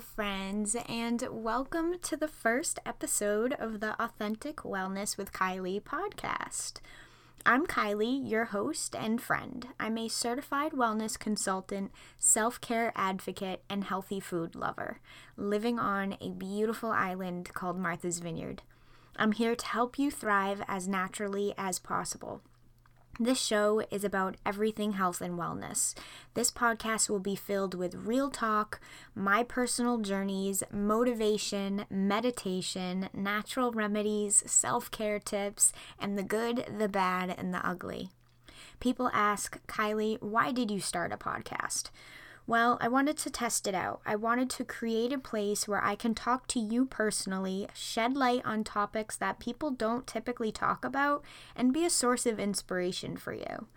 Friends, and welcome to the first episode of the Authentic Wellness with Kylie podcast. I'm Kylie, your host and friend. I'm a certified wellness consultant, self care advocate, and healthy food lover, living on a beautiful island called Martha's Vineyard. I'm here to help you thrive as naturally as possible. This show is about everything health and wellness. This podcast will be filled with real talk, my personal journeys, motivation, meditation, natural remedies, self care tips, and the good, the bad, and the ugly. People ask, Kylie, why did you start a podcast? Well, I wanted to test it out. I wanted to create a place where I can talk to you personally, shed light on topics that people don't typically talk about, and be a source of inspiration for you.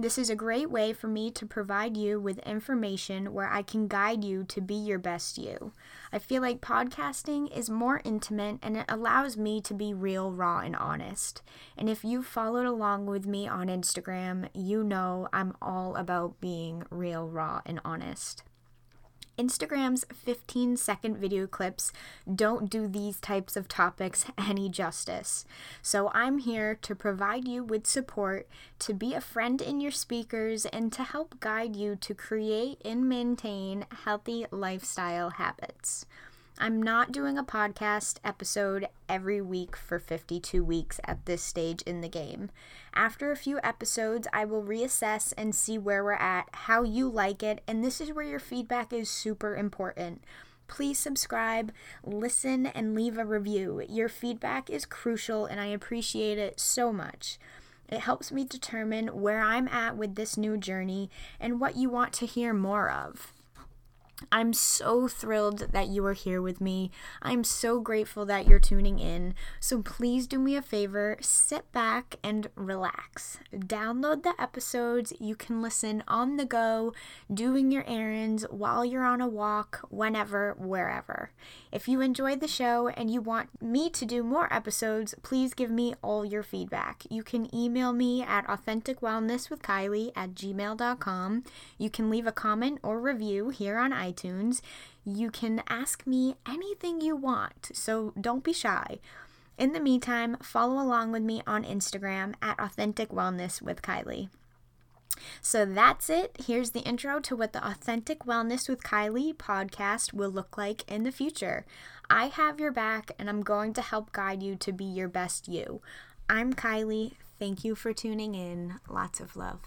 This is a great way for me to provide you with information where I can guide you to be your best you. I feel like podcasting is more intimate and it allows me to be real, raw, and honest. And if you've followed along with me on Instagram, you know I'm all about being real, raw, and honest. Instagram's 15 second video clips don't do these types of topics any justice. So I'm here to provide you with support, to be a friend in your speakers, and to help guide you to create and maintain healthy lifestyle habits. I'm not doing a podcast episode every week for 52 weeks at this stage in the game. After a few episodes, I will reassess and see where we're at, how you like it, and this is where your feedback is super important. Please subscribe, listen, and leave a review. Your feedback is crucial, and I appreciate it so much. It helps me determine where I'm at with this new journey and what you want to hear more of. I'm so thrilled that you are here with me. I'm so grateful that you're tuning in. So please do me a favor, sit back and relax. Download the episodes. You can listen on the go, doing your errands, while you're on a walk, whenever, wherever. If you enjoyed the show and you want me to do more episodes, please give me all your feedback. You can email me at authenticwellnesswithkylie at gmail.com. You can leave a comment or review here on iTunes iTunes. You can ask me anything you want, so don't be shy. In the meantime, follow along with me on Instagram at Authentic Wellness with Kylie. So that's it. Here's the intro to what the Authentic Wellness with Kylie podcast will look like in the future. I have your back and I'm going to help guide you to be your best you. I'm Kylie. Thank you for tuning in. Lots of love.